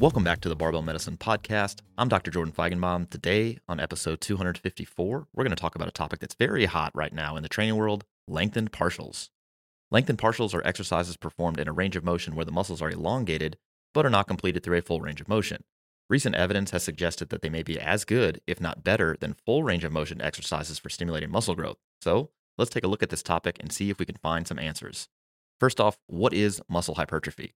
Welcome back to the Barbell Medicine Podcast. I'm Dr. Jordan Feigenbaum. Today, on episode 254, we're going to talk about a topic that's very hot right now in the training world lengthened partials. Lengthened partials are exercises performed in a range of motion where the muscles are elongated but are not completed through a full range of motion. Recent evidence has suggested that they may be as good, if not better, than full range of motion exercises for stimulating muscle growth. So, let's take a look at this topic and see if we can find some answers. First off, what is muscle hypertrophy?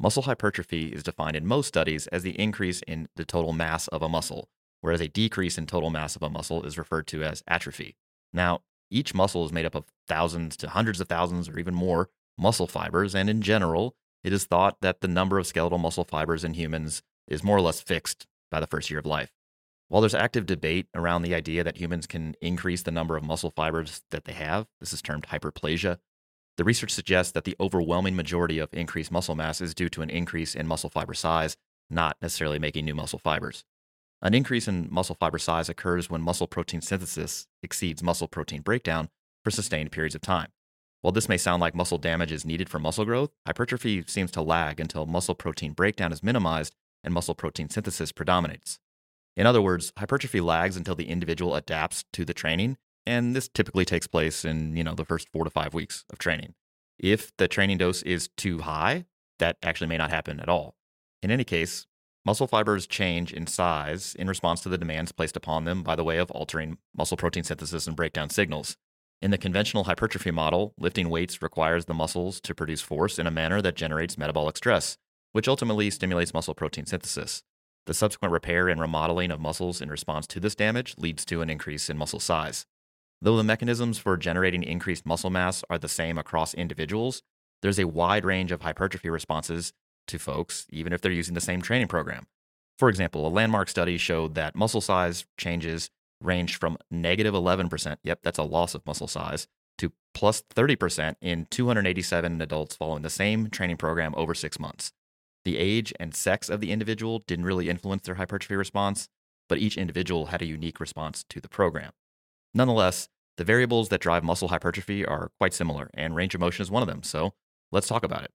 Muscle hypertrophy is defined in most studies as the increase in the total mass of a muscle, whereas a decrease in total mass of a muscle is referred to as atrophy. Now, each muscle is made up of thousands to hundreds of thousands or even more muscle fibers, and in general, it is thought that the number of skeletal muscle fibers in humans is more or less fixed by the first year of life. While there's active debate around the idea that humans can increase the number of muscle fibers that they have, this is termed hyperplasia, the research suggests that the overwhelming majority of increased muscle mass is due to an increase in muscle fiber size, not necessarily making new muscle fibers. An increase in muscle fiber size occurs when muscle protein synthesis exceeds muscle protein breakdown for sustained periods of time. While this may sound like muscle damage is needed for muscle growth, hypertrophy seems to lag until muscle protein breakdown is minimized and muscle protein synthesis predominates. In other words, hypertrophy lags until the individual adapts to the training and this typically takes place in you know the first four to five weeks of training. If the training dose is too high that actually may not happen at all. In any case muscle fibers change in size in response to the demands placed upon them by the way of altering muscle protein synthesis and breakdown signals. In the conventional hypertrophy model lifting weights requires the muscles to produce force in a manner that generates metabolic stress which ultimately stimulates muscle protein synthesis. The subsequent repair and remodeling of muscles in response to this damage leads to an increase in muscle size Though the mechanisms for generating increased muscle mass are the same across individuals, there's a wide range of hypertrophy responses to folks, even if they're using the same training program. For example, a landmark study showed that muscle size changes ranged from negative 11%, yep, that's a loss of muscle size, to plus 30% in 287 adults following the same training program over six months. The age and sex of the individual didn't really influence their hypertrophy response, but each individual had a unique response to the program. Nonetheless, the variables that drive muscle hypertrophy are quite similar, and range of motion is one of them. So let's talk about it.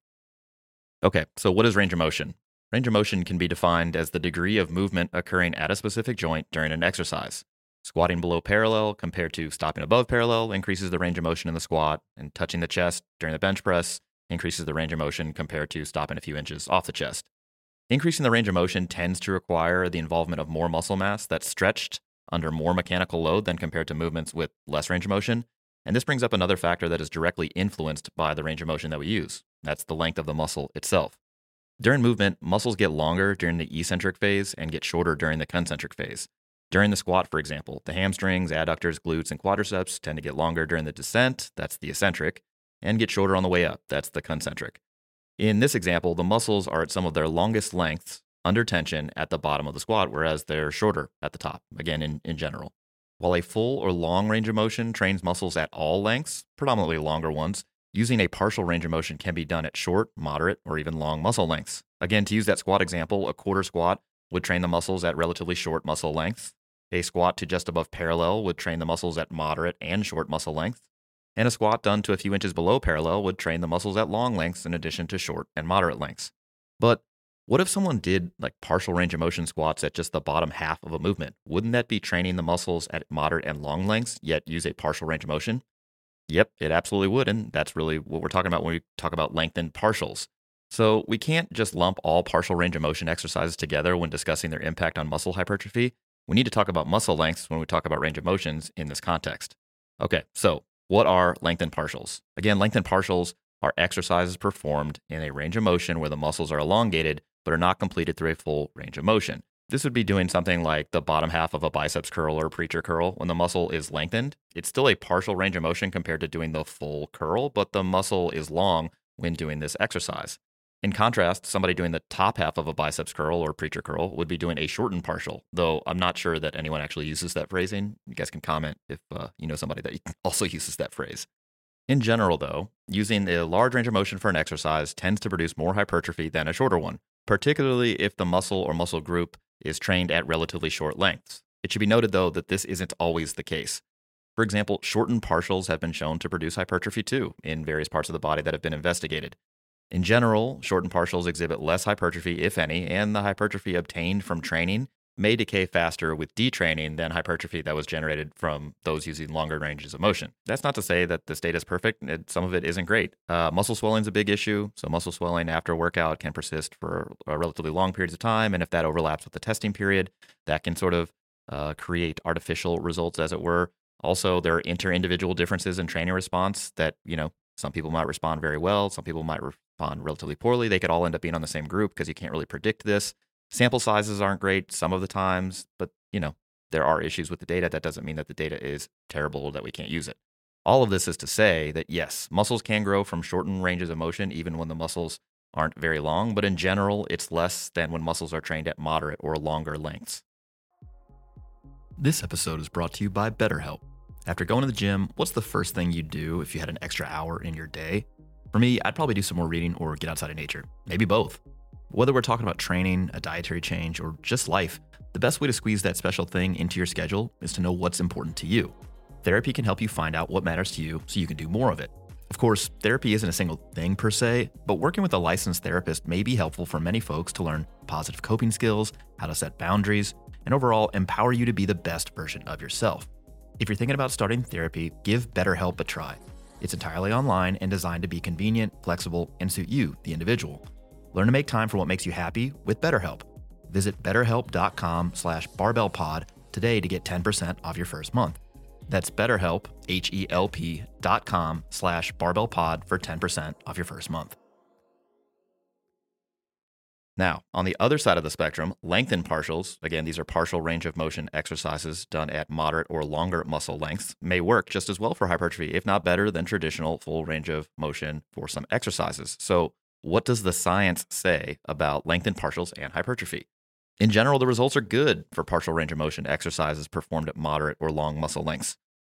Okay, so what is range of motion? Range of motion can be defined as the degree of movement occurring at a specific joint during an exercise. Squatting below parallel compared to stopping above parallel increases the range of motion in the squat, and touching the chest during the bench press increases the range of motion compared to stopping a few inches off the chest. Increasing the range of motion tends to require the involvement of more muscle mass that's stretched under more mechanical load than compared to movements with less range of motion. And this brings up another factor that is directly influenced by the range of motion that we use. That's the length of the muscle itself. During movement, muscles get longer during the eccentric phase and get shorter during the concentric phase. During the squat, for example, the hamstrings, adductors, glutes, and quadriceps tend to get longer during the descent, that's the eccentric, and get shorter on the way up, that's the concentric. In this example, the muscles are at some of their longest lengths under tension at the bottom of the squat, whereas they're shorter at the top, again, in, in general. While a full or long range of motion trains muscles at all lengths, predominantly longer ones, using a partial range of motion can be done at short, moderate, or even long muscle lengths. Again, to use that squat example, a quarter squat would train the muscles at relatively short muscle lengths. A squat to just above parallel would train the muscles at moderate and short muscle lengths. And a squat done to a few inches below parallel would train the muscles at long lengths in addition to short and moderate lengths. But what if someone did like partial range of motion squats at just the bottom half of a movement? Wouldn't that be training the muscles at moderate and long lengths, yet use a partial range of motion? Yep, it absolutely would. And that's really what we're talking about when we talk about lengthened partials. So we can't just lump all partial range of motion exercises together when discussing their impact on muscle hypertrophy. We need to talk about muscle lengths when we talk about range of motions in this context. Okay, so what are lengthened partials? Again, lengthened partials are exercises performed in a range of motion where the muscles are elongated but are not completed through a full range of motion. This would be doing something like the bottom half of a biceps curl or preacher curl. When the muscle is lengthened, it's still a partial range of motion compared to doing the full curl, but the muscle is long when doing this exercise. In contrast, somebody doing the top half of a biceps curl or preacher curl would be doing a shortened partial, though I'm not sure that anyone actually uses that phrasing. You guys can comment if uh, you know somebody that also uses that phrase. In general, though, using a large range of motion for an exercise tends to produce more hypertrophy than a shorter one particularly if the muscle or muscle group is trained at relatively short lengths. It should be noted, though, that this isn't always the case. For example, shortened partials have been shown to produce hypertrophy too in various parts of the body that have been investigated. In general, shortened partials exhibit less hypertrophy, if any, and the hypertrophy obtained from training may decay faster with detraining than hypertrophy that was generated from those using longer ranges of motion. That's not to say that this data is perfect. Some of it isn't great. Uh, muscle swelling is a big issue. So, muscle swelling after a workout can persist for relatively long periods of time. And if that overlaps with the testing period, that can sort of uh, create artificial results, as it were. Also, there are inter-individual differences in training response that, you know, some people might respond very well, some people might respond relatively poorly. They could all end up being on the same group because you can't really predict this. Sample sizes aren't great some of the times, but you know, there are issues with the data. That doesn't mean that the data is terrible or that we can't use it. All of this is to say that yes, muscles can grow from shortened ranges of motion even when the muscles aren't very long, but in general, it's less than when muscles are trained at moderate or longer lengths. This episode is brought to you by BetterHelp. After going to the gym, what's the first thing you'd do if you had an extra hour in your day? For me, I'd probably do some more reading or get outside of nature, maybe both. Whether we're talking about training, a dietary change, or just life, the best way to squeeze that special thing into your schedule is to know what's important to you. Therapy can help you find out what matters to you so you can do more of it. Of course, therapy isn't a single thing per se, but working with a licensed therapist may be helpful for many folks to learn positive coping skills, how to set boundaries, and overall empower you to be the best version of yourself. If you're thinking about starting therapy, give BetterHelp a try. It's entirely online and designed to be convenient, flexible, and suit you, the individual. Learn to make time for what makes you happy with BetterHelp. Visit betterhelp.com slash barbellpod today to get 10% off your first month. That's betterhelp, H-E-L-P dot com slash barbellpod for 10% off your first month. Now, on the other side of the spectrum, lengthened partials, again, these are partial range of motion exercises done at moderate or longer muscle lengths, may work just as well for hypertrophy, if not better than traditional full range of motion for some exercises. So, what does the science say about lengthened partials and hypertrophy? In general, the results are good for partial range of motion exercises performed at moderate or long muscle lengths.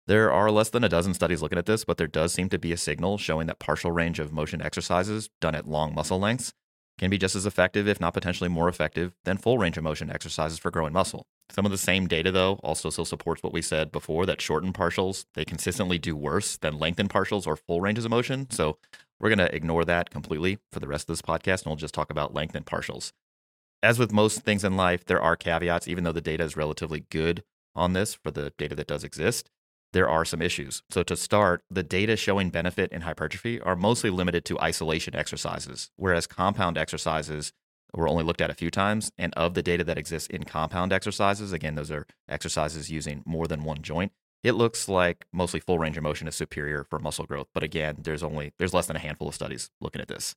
There are less than a dozen studies looking at this, but there does seem to be a signal showing that partial range of motion exercises done at long muscle lengths can be just as effective, if not potentially more effective, than full range of motion exercises for growing muscle. Some of the same data, though, also still supports what we said before that shortened partials, they consistently do worse than lengthened partials or full ranges of motion. So we're going to ignore that completely for the rest of this podcast, and we'll just talk about lengthened partials. As with most things in life, there are caveats, even though the data is relatively good on this for the data that does exist there are some issues. So, to start, the data showing benefit in hypertrophy are mostly limited to isolation exercises, whereas compound exercises were only looked at a few times. And of the data that exists in compound exercises, again, those are exercises using more than one joint. It looks like mostly full range of motion is superior for muscle growth, but again, there's only there's less than a handful of studies looking at this.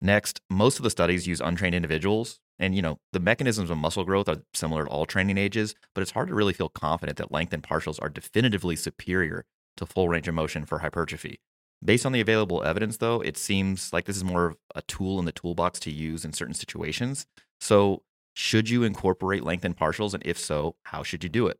Next, most of the studies use untrained individuals. And, you know, the mechanisms of muscle growth are similar to all training ages, but it's hard to really feel confident that lengthened partials are definitively superior to full range of motion for hypertrophy. Based on the available evidence, though, it seems like this is more of a tool in the toolbox to use in certain situations. So, should you incorporate lengthened partials? And if so, how should you do it?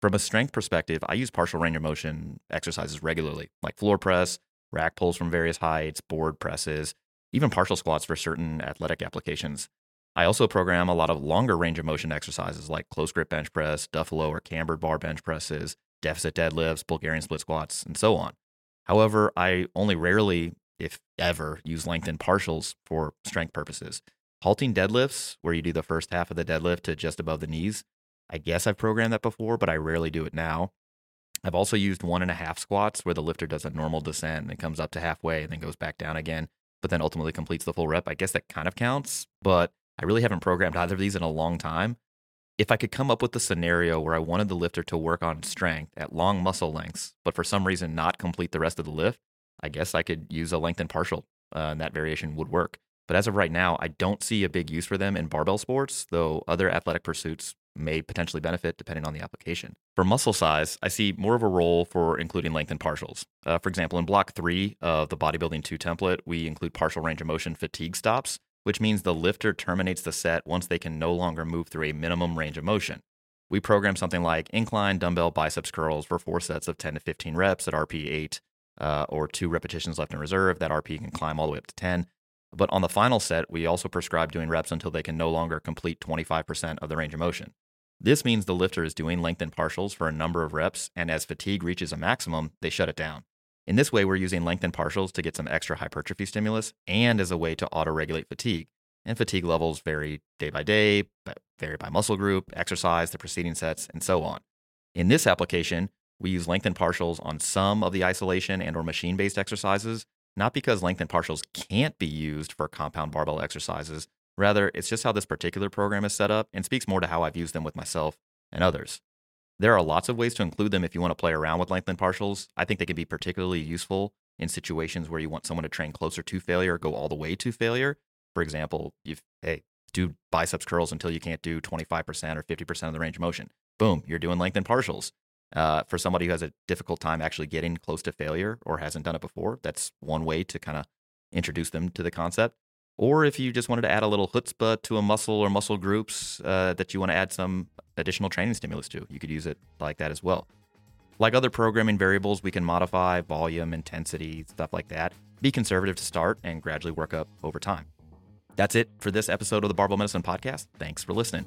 From a strength perspective, I use partial range of motion exercises regularly, like floor press, rack pulls from various heights, board presses, even partial squats for certain athletic applications. I also program a lot of longer range of motion exercises like close grip bench press, Duffalo or cambered bar bench presses, deficit deadlifts, Bulgarian split squats, and so on. However, I only rarely, if ever, use lengthened partials for strength purposes. Halting deadlifts, where you do the first half of the deadlift to just above the knees, I guess I've programmed that before, but I rarely do it now. I've also used one and a half squats where the lifter does a normal descent and comes up to halfway and then goes back down again but then ultimately completes the full rep. I guess that kind of counts, but I really haven't programmed either of these in a long time. If I could come up with a scenario where I wanted the lifter to work on strength at long muscle lengths, but for some reason not complete the rest of the lift, I guess I could use a lengthened partial uh, and that variation would work. But as of right now, I don't see a big use for them in barbell sports, though other athletic pursuits may potentially benefit depending on the application. For muscle size, I see more of a role for including length lengthened partials. Uh, for example, in block three of the Bodybuilding 2 template, we include partial range of motion fatigue stops, which means the lifter terminates the set once they can no longer move through a minimum range of motion. We program something like incline dumbbell biceps curls for four sets of 10 to 15 reps at RPE 8 uh, or two repetitions left in reserve. That RPE can climb all the way up to 10. But on the final set, we also prescribe doing reps until they can no longer complete 25% of the range of motion. This means the lifter is doing lengthened partials for a number of reps, and as fatigue reaches a maximum, they shut it down. In this way, we're using lengthened partials to get some extra hypertrophy stimulus and as a way to auto regulate fatigue. And fatigue levels vary day by day, but vary by muscle group, exercise, the preceding sets, and so on. In this application, we use lengthened partials on some of the isolation and or machine-based exercises, not because lengthened partials can't be used for compound barbell exercises. Rather, it's just how this particular program is set up and speaks more to how I've used them with myself and others. There are lots of ways to include them if you want to play around with lengthened partials. I think they can be particularly useful in situations where you want someone to train closer to failure, go all the way to failure. For example, you hey, do biceps curls until you can't do 25% or 50% of the range of motion. Boom, you're doing lengthened partials. Uh, for somebody who has a difficult time actually getting close to failure or hasn't done it before, that's one way to kind of introduce them to the concept. Or if you just wanted to add a little chutzpah to a muscle or muscle groups uh, that you want to add some additional training stimulus to. You could use it like that as well. Like other programming variables, we can modify volume, intensity, stuff like that. Be conservative to start and gradually work up over time. That's it for this episode of the Barbell Medicine Podcast. Thanks for listening.